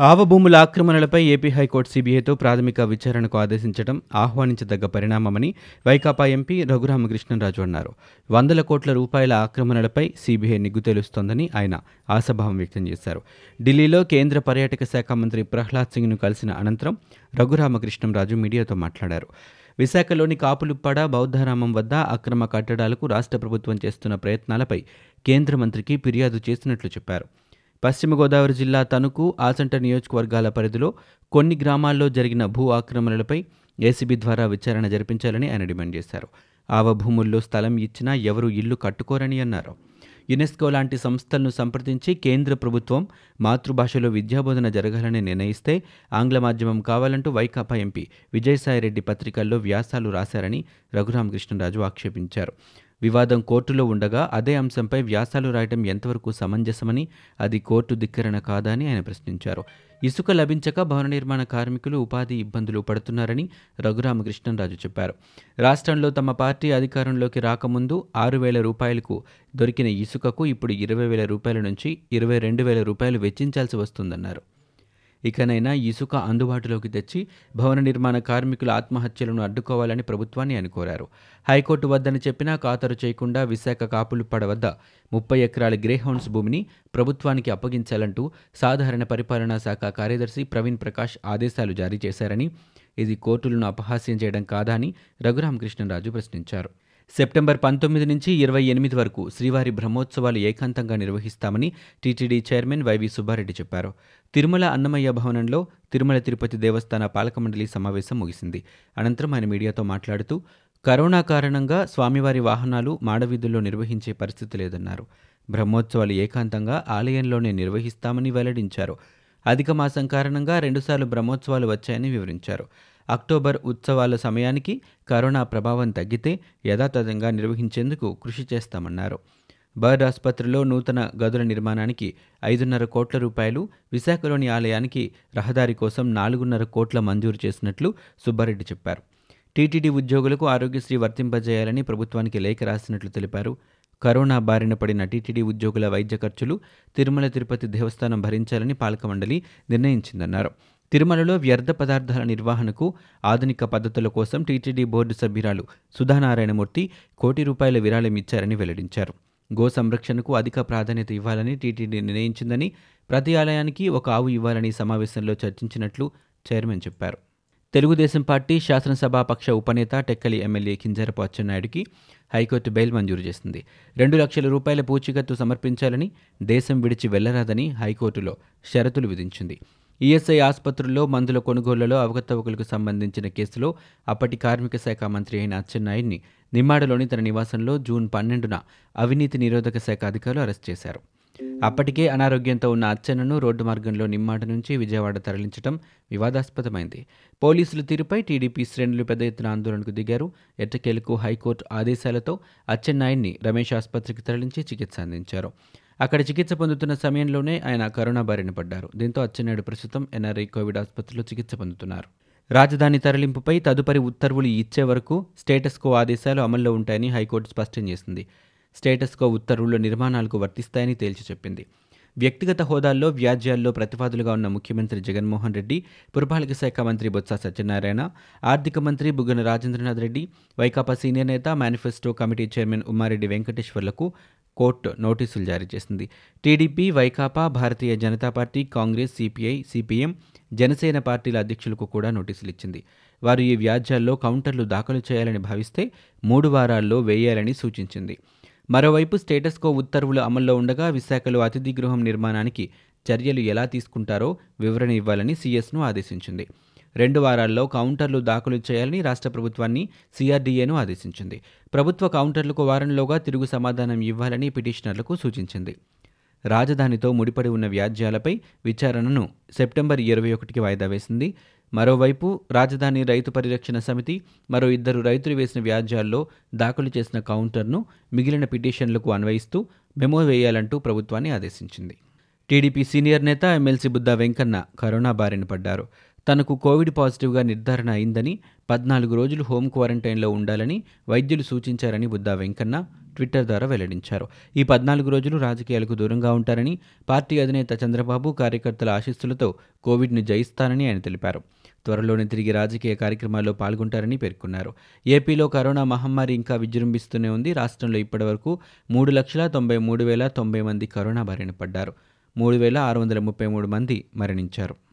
ఆవభూముల ఆక్రమణలపై AP high court సీబీఐతో ప్రాథమిక విచారణకు ఆదేశించడం ఆహ్వానించదగ్గ పరిణామమని వైకాపా ఎంపీ రఘురామకృష్ణరాజు అన్నారు. వందల కోట్ల రూపాయల ఆక్రమణలపై సీబీఐ నిగ్గు తేలుస్తోందని ఆయన ఆశాభావం వ్యక్తం చేశారు. ఢిల్లీలో కేంద్ర పర్యాటక శాఖ మంత్రి ప్రహ్లాద్ సింగ్ను కలిసిన అనంతరం రఘురామకృష్ణంరాజు మీడియాతో మాట్లాడారు. విశాఖలోని కాపులుప్పాడ బౌద్ధరామం వద్ద అక్రమ కట్టడాలకు రాష్ట్ర ప్రభుత్వం చేస్తున్న ప్రయత్నాలపై కేంద్ర మంత్రికి ఫిర్యాదు చేసినట్లు చెప్పారు. పశ్చిమ గోదావరి జిల్లా తణుకు ఆచంట నియోజకవర్గాల పరిధిలో కొన్ని గ్రామాల్లో జరిగిన భూ ఆక్రమణలపై ఏసీబీ ద్వారా విచారణ జరిపించాలని ఆయన డిమాండ్ చేశారు. ఆవ భూముల్లో స్థలం ఇచ్చినా ఎవరు ఇల్లు కట్టుకోరని అన్నారు. యునెస్కో లాంటి సంస్థలను సంప్రదించి కేంద్ర ప్రభుత్వం మాతృభాషలో విద్యాబోధన జరగాలని నిర్ణయిస్తే ఆంగ్ల మాధ్యమం కావాలంటూ వైకాపా ఎంపీ విజయసాయిరెడ్డి పత్రికల్లో వ్యాసాలు రాశారని రఘురామకృష్ణరాజు ఆక్షేపించారు. వివాదం కోర్టులో ఉండగా అదే అంశంపై వ్యాసాలు రాయడం ఎంతవరకు సమంజసమని అది కోర్టు ధిక్కరణ కాదా అని ఆయన ప్రశ్నించారు. ఇసుక లభించక భవన నిర్మాణ కార్మికులు ఉపాధి ఇబ్బందులు పడుతున్నారని రఘురామకృష్ణరాజు చెప్పారు. రాష్ట్రంలో తమ పార్టీ అధికారంలోకి రాకముందు ఆరు వేల రూపాయలకు దొరికిన ఇసుకకు ఇప్పుడు ఇరవై వేల రూపాయల నుంచి ఇరవై రెండు వేల రూపాయలు వెచ్చించాల్సి వస్తుందన్నారు. ఇకనైనా ఇసుక అందుబాటులోకి తెచ్చి భవన నిర్మాణ కార్మికుల ఆత్మహత్యలను అడ్డుకోవాలని ప్రభుత్వాన్ని అని కోరారు. హైకోర్టు వద్దని చెప్పినా ఖాతరు చేయకుండా విశాఖ కాపులుప్పడ వద్ద ముప్పై ఎకరాల గ్రేహౌండ్స్ భూమిని ప్రభుత్వానికి అప్పగించాలంటూ సాధారణ పరిపాలనా శాఖ కార్యదర్శి ప్రవీణ్ ప్రకాష్ ఆదేశాలు జారీ చేశారని ఇది కోర్టులను అపహాస్యం చేయడం కాదా అని రఘురామకృష్ణరాజు ప్రశ్నించారు. సెప్టెంబర్ పంతొమ్మిది నుంచి ఇరవై ఎనిమిది వరకు శ్రీవారి బ్రహ్మోత్సవాలు ఏకాంతంగా నిర్వహిస్తామని టీటీడీ చైర్మన్ వైవి సుబ్బారెడ్డి చెప్పారు. తిరుమల అన్నమయ్య భవనంలో తిరుమల తిరుపతి దేవస్థాన పాలక మండలి సమావేశం ముగిసింది. అనంతరం ఆయన మీడియాతో మాట్లాడుతూ కరోనా కారణంగా స్వామివారి వాహనాలు మాడవీధుల్లో నిర్వహించే పరిస్థితి లేదన్నారు. బ్రహ్మోత్సవాలు ఏకాంతంగా ఆలయంలోనే నిర్వహిస్తామని వెల్లడించారు. అధిక మాసం కారణంగా రెండుసార్లు బ్రహ్మోత్సవాలు వచ్చాయని వివరించారు. అక్టోబర్ ఉత్సవాల సమయానికి కరోనా ప్రభావం తగ్గితే యథాతథంగా నిర్వహించేందుకు కృషి చేస్తామన్నారు. బర్డ్ ఆసుపత్రిలో నూతన గదుల నిర్మాణానికి ఐదున్నర కోట్ల రూపాయలు విశాఖలోని ఆలయానికి రహదారి కోసం నాలుగున్నర కోట్ల మంజూరు చేసినట్లు సుబ్బారెడ్డి చెప్పారు. టీటీడీ ఉద్యోగులకు ఆరోగ్యశ్రీ వర్తింపజేయాలని ప్రభుత్వానికి లేఖ రాసినట్లు తెలిపారు. కరోనా బారిన పడిన టీటీడీ ఉద్యోగుల వైద్య ఖర్చులు తిరుమల తిరుపతి దేవస్థానం భరించాలని పాలక మండలి నిర్ణయించిందన్నారు. తిరుమలలో వ్యర్థ పదార్థాల నిర్వహణకు ఆధునిక పద్ధతుల కోసం టీటీడీ బోర్డు సభ్యురాలు సుధానారాయణమూర్తి కోటి రూపాయల విరాళం ఇచ్చారని వెల్లడించారు. గో సంరక్షణకు అధిక ప్రాధాన్యత ఇవ్వాలని టీటీడీ నిర్ణయించిందని ప్రతి ఆలయానికి ఒక ఆవు ఇవ్వాలని సమావేశంలో చర్చించినట్లు చైర్మన్ చెప్పారు. తెలుగుదేశం పార్టీ శాసనసభాపక్ష ఉపనేత టెక్కలి ఎమ్మెల్యే కింజరపు అచ్చెన్నాయుడికి హైకోర్టు బెయిల్ మంజూరు చేసింది. రెండు లక్షల రూపాయల పూచీకత్తు సమర్పించాలని దేశం విడిచి వెళ్ళరాదని హైకోర్టులో షరతులు విధించింది. ఈఎస్ఐ ఆసుపత్రుల్లో మందుల కొనుగోళ్ళలో అవకతవకలకు సంబంధించిన కేసులో అప్పటి కార్మిక శాఖ మంత్రి అయిన అచ్చెన్నాయుడిని నిమ్మాడలోని తన నివాసంలో జూన్ పన్నెండున అవినీతి నిరోధక శాఖ అధికారులు అరెస్ట్ చేశారు. అప్పటికే అనారోగ్యంతో ఉన్న అచ్చెన్నను రోడ్డు మార్గంలో నిమ్మాడ నుంచి విజయవాడ తరలించడం వివాదాస్పదమైంది. పోలీసుల తీరుపై టీడీపీ శ్రేణులు పెద్ద ఎత్తున ఆందోళనకు దిగారు. ఎట్టకేలకు హైకోర్టు ఆదేశాలతో అచ్చెన్నాయుడిని రమేష్ ఆసుపత్రికి తరలించి చికిత్స అందించారు. అక్కడ చికిత్స పొందుతున్న సమయంలోనే ఆయన కరోనా బారిన పడ్డారు. దీంతో అచ్చెన్నాయుడు ప్రస్తుతం ఎన్ఆర్ఐ కోవిడ్ ఆసుపత్రిలో చికిత్స పొందుతున్నారు. రాజధాని తరలింపుపై తదుపరి ఉత్తర్వులు ఇచ్చే వరకు స్టేటస్ కో ఆదేశాలు అమల్లో ఉంటాయని హైకోర్టు స్పష్టం చేసింది. స్టేటస్ కో నిర్మాణాలకు వర్తిస్తాయని తేల్చి చెప్పింది. వ్యక్తిగత హోదాల్లో వ్యాజ్యాల్లో ప్రతిపాదులుగా ఉన్న ముఖ్యమంత్రి జగన్మోహన్ రెడ్డి పురపాలక శాఖ మంత్రి బొత్స సత్యనారాయణ ఆర్థిక మంత్రి బుగ్గన రాజేంద్రనాథ్ రెడ్డి వైకాపా సీనియర్ నేత మేనిఫెస్టో కమిటీ చైర్మన్ ఉమ్మారెడ్డి వెంకటేశ్వర్లకు కోర్టు నోటీసులు జారీ చేసింది. TDP Vaikapa Bharatiya Janata party Congress CPI CPM Janasena పార్టీల అధ్యక్షులకు కూడా నోటీసులు ఇచ్చింది. వారు ఈ వ్యాజ్యాల్లో కౌంటర్లు దాఖలు చేయాలని భావిస్తే మూడు వారాల్లో వేయాలని సూచించింది. మరోవైపు స్టేటస్కో ఉత్తర్వులు అమల్లో ఉండగా విశాఖలో అతిథి గృహం నిర్మాణానికి చర్యలు ఎలా తీసుకుంటారో వివరణ ఇవ్వాలని సీఎస్ను ఆదేశించింది. రెండు వారాల్లో కౌంటర్లు దాఖలు చేయాలని రాష్ట్ర ప్రభుత్వాన్ని సిఆర్డీఏను ఆదేశించింది. ప్రభుత్వ కౌంటర్లకు వారంలోగా తిరుగు సమాధానం ఇవ్వాలని పిటిషనర్లకు సూచించింది. రాజధానితో ముడిపడి ఉన్న వ్యాజ్యాలపై విచారణను సెప్టెంబర్ ఇరవై ఒకటికి వాయిదా వేసింది. మరోవైపు రాజధాని రైతు పరిరక్షణ సమితి మరో ఇద్దరు రైతులు వేసిన వ్యాజ్యాల్లో దాఖలు చేసిన కౌంటర్ను మిగిలిన పిటిషన్లకు అన్వయిస్తూ మెమో వేయాలంటూ ప్రభుత్వాన్ని ఆదేశించింది. టీడీపీ సీనియర్ నేత ఎమ్మెల్సీ బుద్దా వెంకన్న కరోనా బారిన పడ్డారు. తనకు కోవిడ్ పాజిటివ్గా నిర్ధారణ అయిందని పద్నాలుగు రోజులు హోం క్వారంటైన్లో ఉండాలని వైద్యులు సూచించారని బుద్దా వెంకన్న ట్విట్టర్ ద్వారా వెల్లడించారు. ఈ పద్నాలుగు రోజులు రాజకీయాలకు దూరంగా ఉంటారని పార్టీ అధినేత చంద్రబాబు కార్యకర్తల ఆశీస్సులతో కోవిడ్ను జయిస్తానని ఆయన తెలిపారు. త్వరలోనే తిరిగి రాజకీయ కార్యక్రమాల్లో పాల్గొంటారని పేర్కొన్నారు. ఏపీలో కరోనా మహమ్మారి ఇంకా విజృంభిస్తూనే ఉంది. రాష్ట్రంలో ఇప్పటివరకు మూడు లక్షల తొంభై మూడు వేల తొంభై మంది కరోనా బారిన పడ్డారు. మూడు వేల ఆరు వందల ముప్పై మూడు మంది మరణించారు.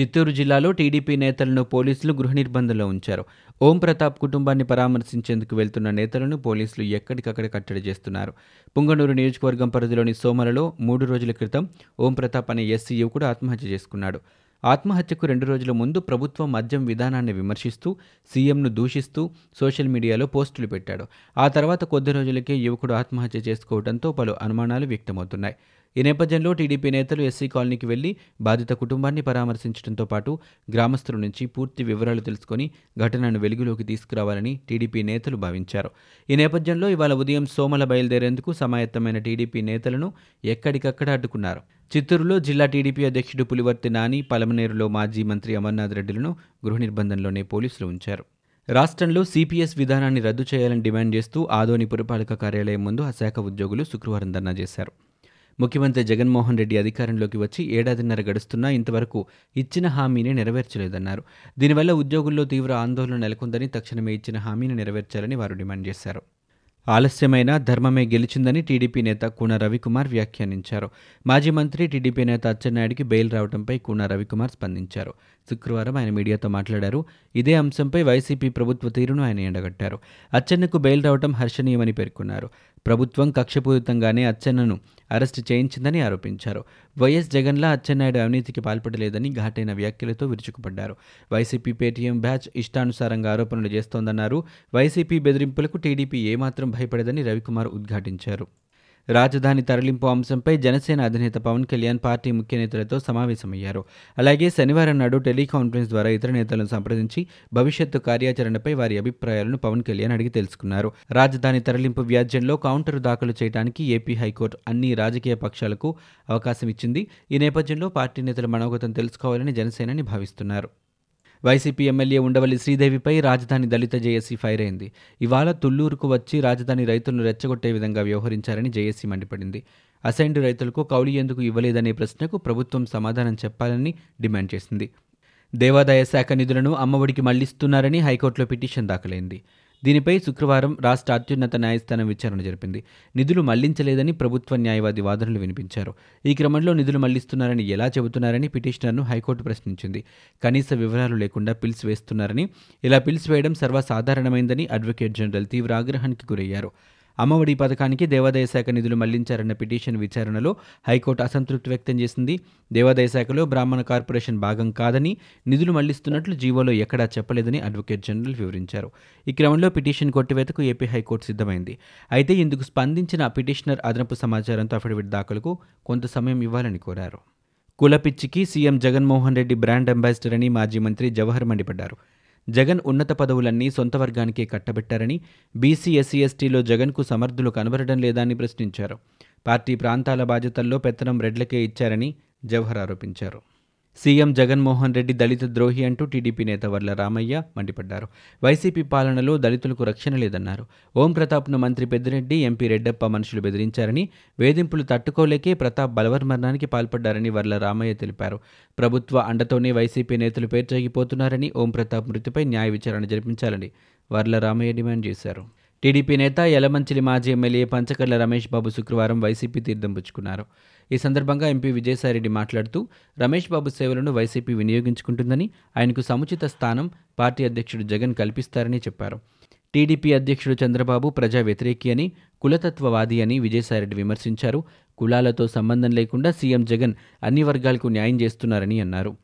చిత్తూరు జిల్లాలో టీడీపీ నేతలను పోలీసులు గృహ నిర్బంధంలో ఉంచారు. ఓం ప్రతాప్ కుటుంబాన్ని పరామర్శించేందుకు వెళ్తున్న నేతలను పోలీసులు ఎక్కడికక్కడ కట్టడి చేస్తున్నారు. పుంగనూరు నియోజకవర్గం పరిధిలోని సోమలలో మూడు రోజుల క్రితం ఓం ప్రతాప్ అనే ఎస్సీ యువకుడు ఆత్మహత్య చేసుకున్నాడు. ఆత్మహత్యకు రెండు రోజుల ముందు ప్రభుత్వం మద్యం విధానాన్ని విమర్శిస్తూ సీఎంను దూషిస్తూ సోషల్ మీడియాలో పోస్టులు పెట్టాడు. ఆ తర్వాత కొద్ది రోజులకే యువకుడు ఆత్మహత్య చేసుకోవడంతో పలు అనుమానాలు వ్యక్తమవుతున్నాయి. ఈ నేపథ్యంలో టీడీపీ నేతలు ఎస్సీ కాలనీకి వెళ్ళి బాధిత కుటుంబాన్ని పరామర్శించడంతో పాటు గ్రామస్తుల నుంచి పూర్తి వివరాలు తెలుసుకొని ఘటనను వెలుగులోకి తీసుకురావాలని టీడీపీ నేతలు భావించారు. ఈ నేపథ్యంలో ఇవాళ ఉదయం సోమల బయలుదేరేందుకు సమాయత్తమైన టీడీపీ నేతలను ఎక్కడికక్కడ అడ్డుకున్నారు. చిత్తూరులో జిల్లా టీడీపీ అధ్యక్షుడు పులివర్తి నాని పలమనేరులో మాజీ మంత్రి అమర్నాథ్ రెడ్డిలను గృహ నిర్బంధంలోనే పోలీసులు ఉంచారు. రాష్ట్రంలో సిపిఎస్ విధానాన్ని రద్దు చేయాలని డిమాండ్ చేస్తూ ఆదోని పురపాలక కార్యాలయం ముందు ఆ శాఖ ఉద్యోగులు శుక్రవారం ధర్నా చేశారు. ముఖ్యమంత్రి జగన్మోహన్ రెడ్డి అధికారంలోకి వచ్చి ఏడాదిన్నర గడుస్తున్నా ఇంతవరకు ఇచ్చిన హామీని నెరవేర్చలేదన్నారు. దీనివల్ల ఉద్యోగుల్లో తీవ్ర ఆందోళన నెలకొందని తక్షణమే ఇచ్చిన హామీని నెరవేర్చాలని వారు డిమాండ్ చేశారు. ఆలస్యమైన ధర్మమే గెలిచిందని టీడీపీ నేత కూన రవికుమార్ వ్యాఖ్యానించారు. మాజీ మంత్రి టీడీపీ నేత అచ్చెన్నాయుడికి బెయిల్ రావడంపై కూన రవికుమార్ స్పందించారు. శుక్రవారం ఆయన మీడియాతో మాట్లాడారు. ఇదే అంశంపై వైసీపీ ప్రభుత్వ తీరును ఆయన ఎండగట్టారు. అచ్చెన్నకు బెయిల్ రావడం హర్షణీయమని పేర్కొన్నారు. ప్రభుత్వం కక్షపూరితంగానే అచ్చెన్నను అరెస్టు చేయించిందని ఆరోపించారు. వైఎస్ జగన్లా అచ్చెన్నాయుడు అవినీతికి పాల్పడలేదని ఘాటైన వ్యాఖ్యలతో విరుచుకుపడ్డారు. వైసీపీ పేటీఎం బ్యాచ్ ఇష్టానుసారంగా ఆరోపణలు చేస్తోందన్నారు. వైసీపీ బెదిరింపులకు టీడీపీ ఏమాత్రం భయపడదని రవికుమార్ ఉద్ఘాటించారు. రాజధాని తరలింపు అంశంపై జనసేన అధినేత పవన్ కళ్యాణ్ పార్టీ ముఖ్య నేతలతో సమావేశమయ్యారు. అలాగే శనివారం నాడు టెలికాన్ఫరెన్స్ ద్వారా ఇతర నేతలను సంప్రదించి భవిష్యత్తు కార్యాచరణపై వారి అభిప్రాయాలను పవన్ కళ్యాణ్ అడిగి తెలుసుకున్నారు. రాజధాని తరలింపు వ్యాజ్యంలో కౌంటర్ దాఖలు చేయడానికి ఏపీ హైకోర్టు అన్ని రాజకీయ పక్షాలకు అవకాశం ఇచ్చింది. ఈ నేపథ్యంలో పార్టీ నేతల మనోగతం తెలుసుకోవాలని జనసేనని భావిస్తున్నారు. వైసీపీ ఎమ్మెల్యే ఉండవల్లి శ్రీదేవిపై రాజధాని దళిత జేఏసీ ఫైర్ అయింది ఇవాళ తుళ్ళూరుకు వచ్చి రాజధాని రైతులను రెచ్చగొట్టే విధంగా వ్యవహరించారని జేఏసీ మండిపడింది. అసైన్డ్ రైతులకు కౌలు ఎందుకు ఇవ్వలేదనే ప్రశ్నకు ప్రభుత్వం సమాధానం చెప్పాలని డిమాండ్ చేసింది. దేవాదాయ శాఖ నిధులను అమ్మఒడికి మళ్ళిస్తున్నారని హైకోర్టులో పిటిషన్ దాఖలైంది. దీనిపై శుక్రవారం రాష్ట్ర అత్యున్నత న్యాయస్థానం విచారణ జరిపింది. నిధులు మళ్ళించలేదని ప్రభుత్వ న్యాయవాది వాదనలు వినిపించారు. ఈ క్రమంలో నిధులు మళ్ళిస్తున్నారని ఎలా చెబుతున్నారని పిటిషనర్ను హైకోర్టు ప్రశ్నించింది. కనీస వివరాలు లేకుండా పిల్స్ వేస్తున్నారని ఇలా పిల్స్ వేయడం సర్వసాధారణమైందని అడ్వకేట్ జనరల్ తీవ్ర ఆగ్రహానికి గురయ్యారు. అమ్మఒడి పథకానికి దేవాదాయ శాఖ నిధులు మళ్ళించారన్న పిటిషన్ విచారణలో హైకోర్టు అసంతృప్తి వ్యక్తం చేసింది. దేవాదాయ శాఖలో బ్రాహ్మణ కార్పొరేషన్ భాగం కాదని నిధులు మళ్ళిస్తున్నట్లు జీవోలో ఎక్కడా చెప్పలేదని అడ్వకేట్ జనరల్ వివరించారు. ఈ క్రమంలో పిటిషన్ కొట్టివేతకు ఏపీ హైకోర్టు సిద్ధమైంది. అయితే ఇందుకు స్పందించిన పిటిషనర్ అదనపు సమాచారంతో అఫిడవిట్ దాఖలుకు కొంత సమయం ఇవ్వాలని కోరారు. కులపిచ్చికి CM Jaganmohan Reddy brand ambassador అని మాజీ మంత్రి జవహర్ మండిపడ్డారు. జగన్ ఉన్నత పదవులన్నీ సొంత వర్గానికే కట్టబెట్టారని బీసీ ఎస్సీ ఎస్టీలో జగన్కు సమర్థులు కనబడడం లేదా అని ప్రశ్నించారు. పార్టీ ప్రాంతాల బాధ్యతల్లో పెత్తనం రెడ్లకే ఇచ్చారని జవహర్ ఆరోపించారు. సీఎం జగన్మోహన్ రెడ్డి దళిత ద్రోహి అంటూ టీడీపీ నేత వర్ల రామయ్య మండిపడ్డారు. వైసీపీ పాలనలో దళితులకు రక్షణ లేదన్నారు. ఓం ప్రతాప్ను మంత్రి పెద్దిరెడ్డి ఎంపీ రెడ్డప్ప మనుషులు బెదిరించారని వేధింపులు తట్టుకోలేకే ప్రతాప్ బలవర్మరణానికి పాల్పడ్డారని వర్ల రామయ్య తెలిపారు. ప్రభుత్వ అండతోనే వైసీపీ నేతలు పేర్చగిపోతున్నారని ఓం ప్రతాప్ మృతిపై న్యాయ విచారణ జరిపించాలని వర్ల రామయ్య డిమాండ్ చేశారు. టీడీపీ నేత యలమంచిలి మాజీ ఎమ్మెల్యే పంచకర్ల రమేష్ బాబు శుక్రవారం వైసీపీ తీర్థం పుచ్చుకున్నారు. ఈ సందర్భంగా ఎంపీ విజయసాయిరెడ్డి మాట్లాడుతూ రమేష్ బాబు సేవలను వైసీపీ వినియోగించుకుంటుందని ఆయనకు సముచిత స్థానం పార్టీ అధ్యక్షుడు జగన్ కల్పిస్తారని చెప్పారు. టీడీపీ అధ్యక్షుడు చంద్రబాబు ప్రజా వ్యతిరేకి అని కులతత్వవాది అని విజయసాయిరెడ్డి విమర్శించారు. కులాలతో సంబంధం లేకుండా సీఎం జగన్ అన్ని వర్గాలకు న్యాయం చేస్తున్నారని అన్నారు.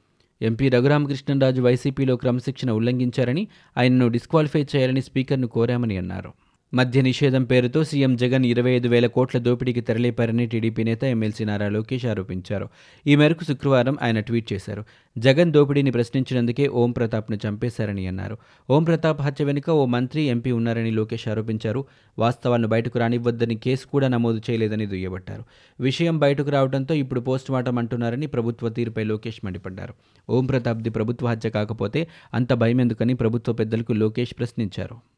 ఎంపీ రఘురామకృష్ణరాజు వైసీపీలో క్రమశిక్షణ ఉల్లంఘించారని ఆయనను డిస్క్వాలిఫై చేయాలని స్పీకర్ను కోరామని అన్నారు. మద్య నిషేధం పేరుతో సీఎం జగన్ ఇరవై ఐదు వేల కోట్ల దోపిడీకి తెరలేపారని టీడీపీ నేత ఎమ్మెల్సీ నారా లోకేష్ ఆరోపించారు. ఈ మేరకు శుక్రవారం ఆయన ట్వీట్ చేశారు. జగన్ దోపిడీని ప్రశ్నించినందుకే ఓం ప్రతాప్ను చంపేశారని అన్నారు. ఓం ప్రతాప్ హత్య వెనుక ఓ మంత్రి ఎంపీ ఉన్నారని లోకేష్ ఆరోపించారు. వాస్తవాలను బయటకు రానివ్వద్దని కేసు కూడా నమోదు చేయలేదని దుయ్యబట్టారు. విషయం బయటకు రావడంతో ఇప్పుడు పోస్ట్ మార్టం అంటున్నారని ప్రభుత్వ తీరుపై లోకేష్ మండిపడ్డారు. ఓం ప్రతాప్ది ప్రభుత్వ హత్య కాకపోతే అంత భయం ఎందుకని ప్రభుత్వ పెద్దలకు లోకేష్ ప్రశ్నించారు.